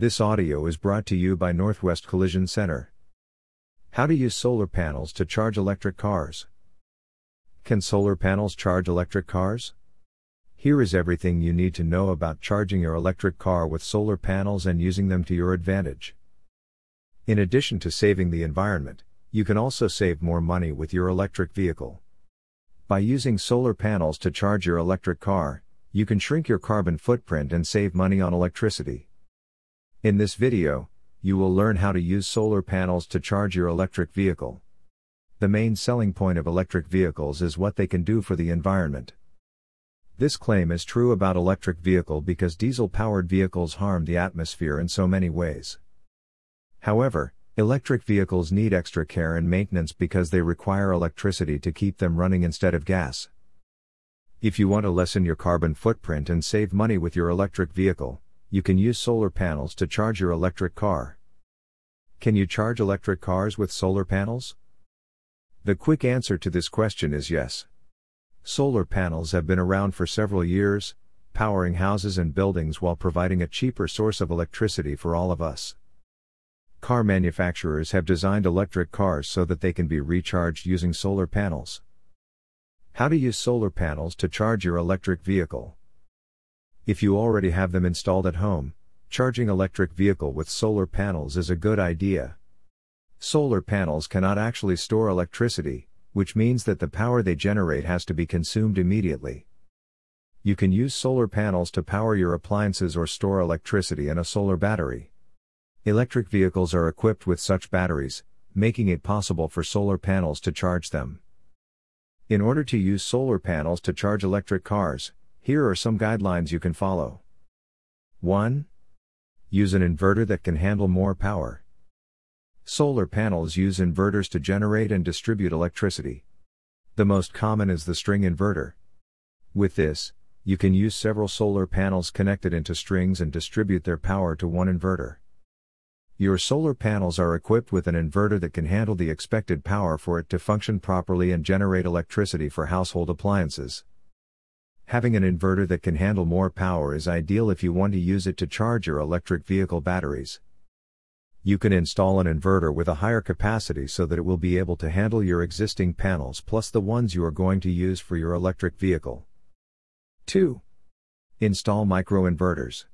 This audio is brought to you by Northwest Collision Center. How to use solar panels to charge electric cars. Can solar panels charge electric cars? Here is everything you need to know about charging your electric car with solar panels and using them to your advantage. In addition to saving the environment, you can also save more money with your electric vehicle. By using solar panels to charge your electric car, you can shrink your carbon footprint and save money on electricity. In this video, you will learn how to use solar panels to charge your electric vehicle. The main selling point of electric vehicles is what they can do for the environment. This claim is true about electric vehicle because diesel-powered vehicles harm the atmosphere in so many ways. However, Electric vehicles need extra care and maintenance because they require electricity to keep them running instead of gas. If you want to lessen your carbon footprint and save money with your electric vehicle, you can use solar panels to charge your electric car. Can you charge electric cars with solar panels? The quick answer to this question is yes. Solar panels have been around for several years, powering houses and buildings while providing a cheaper source of electricity for all of us. Car manufacturers have designed electric cars so that they can be recharged using solar panels. How to use solar panels to charge your electric vehicle. If you already have them installed at home, charging electric vehicle with solar panels is a good idea. Solar panels cannot actually store electricity, which means that the power they generate has to be consumed immediately. You can use solar panels to power your appliances or store electricity in a solar battery. Electric vehicles are equipped with such batteries, making it possible for solar panels to charge them. In order to use solar panels to charge electric cars, here are some guidelines you can follow. 1. Use an inverter that can handle more power. Solar panels use inverters to generate and distribute electricity. The most common is the string inverter. With this, you can use several solar panels connected into strings and distribute their power to one inverter. Your solar panels are equipped with an inverter that can handle the expected power for it to function properly and generate electricity for household appliances. Having an inverter that can handle more power is ideal if you want to use it to charge your electric vehicle batteries. You can install an inverter with a higher capacity so that it will be able to handle your existing panels plus the ones you are going to use for your electric vehicle. 2. Install microinverters.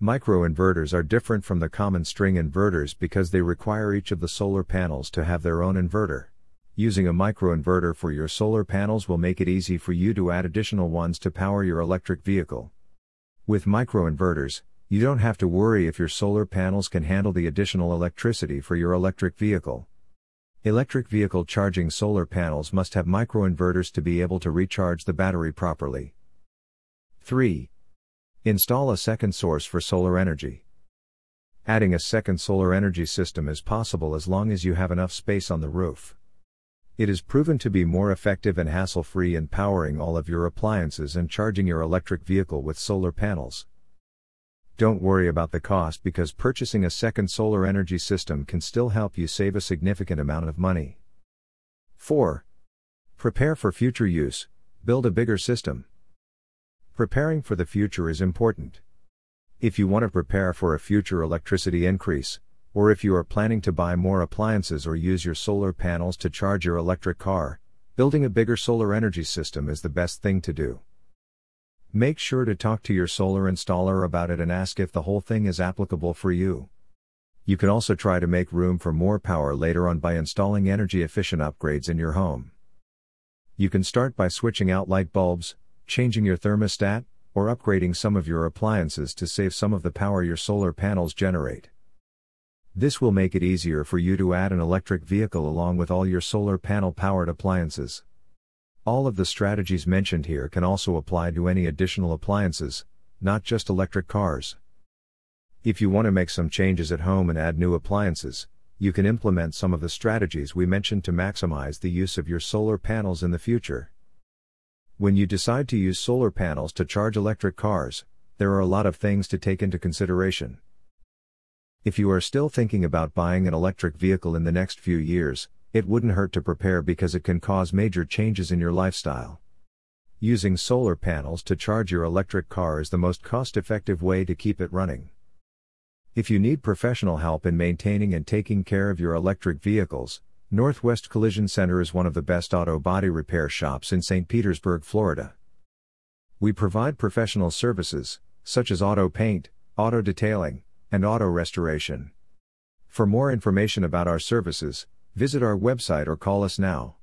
Microinverters are different from the common string inverters because they require each of the solar panels to have their own inverter. Using a microinverter for your solar panels will make it easy for you to add additional ones to power your electric vehicle. With microinverters, you don't have to worry if your solar panels can handle the additional electricity for your electric vehicle. Electric vehicle charging solar panels must have microinverters to be able to recharge the battery properly. 3. Install a second source for solar energy. Adding a second solar energy system is possible as long as you have enough space on the roof. It is proven to be more effective and hassle free in powering all of your appliances and charging your electric vehicle with solar panels. Don't worry about the cost because purchasing a second solar energy system can still help you save a significant amount of money. 4. Prepare for future use, build a bigger system. Preparing for the future is important. If you want to prepare for a future electricity increase, or if you are planning to buy more appliances or use your solar panels to charge your electric car, building a bigger solar energy system is the best thing to do. Make sure to talk to your solar installer about it and ask if the whole thing is applicable for you. You can also try to make room for more power later on by installing energy efficient upgrades in your home. You can start by switching out light bulbs, changing your thermostat, or upgrading some of your appliances to save some of the power your solar panels generate. This will make it easier for you to add an electric vehicle along with all your solar panel powered appliances. All of the strategies mentioned here can also apply to any additional appliances, not just electric cars. If you want to make some changes at home and add new appliances, you can implement some of the strategies we mentioned to maximize the use of your solar panels in the future. When you decide to use solar panels to charge electric cars, there are a lot of things to take into consideration. If you are still thinking about buying an electric vehicle in the next few years, it wouldn't hurt to prepare because it can cause major changes in your lifestyle. Using solar panels to charge your electric car is the most cost effective way to keep it running. If you need professional help in maintaining and taking care of your electric vehicles, Northwest Collision Center is one of the best auto body repair shops in St. Petersburg, Florida. We provide professional services, such as auto paint, auto detailing, and auto restoration. For more information about our services, visit our website or call us now.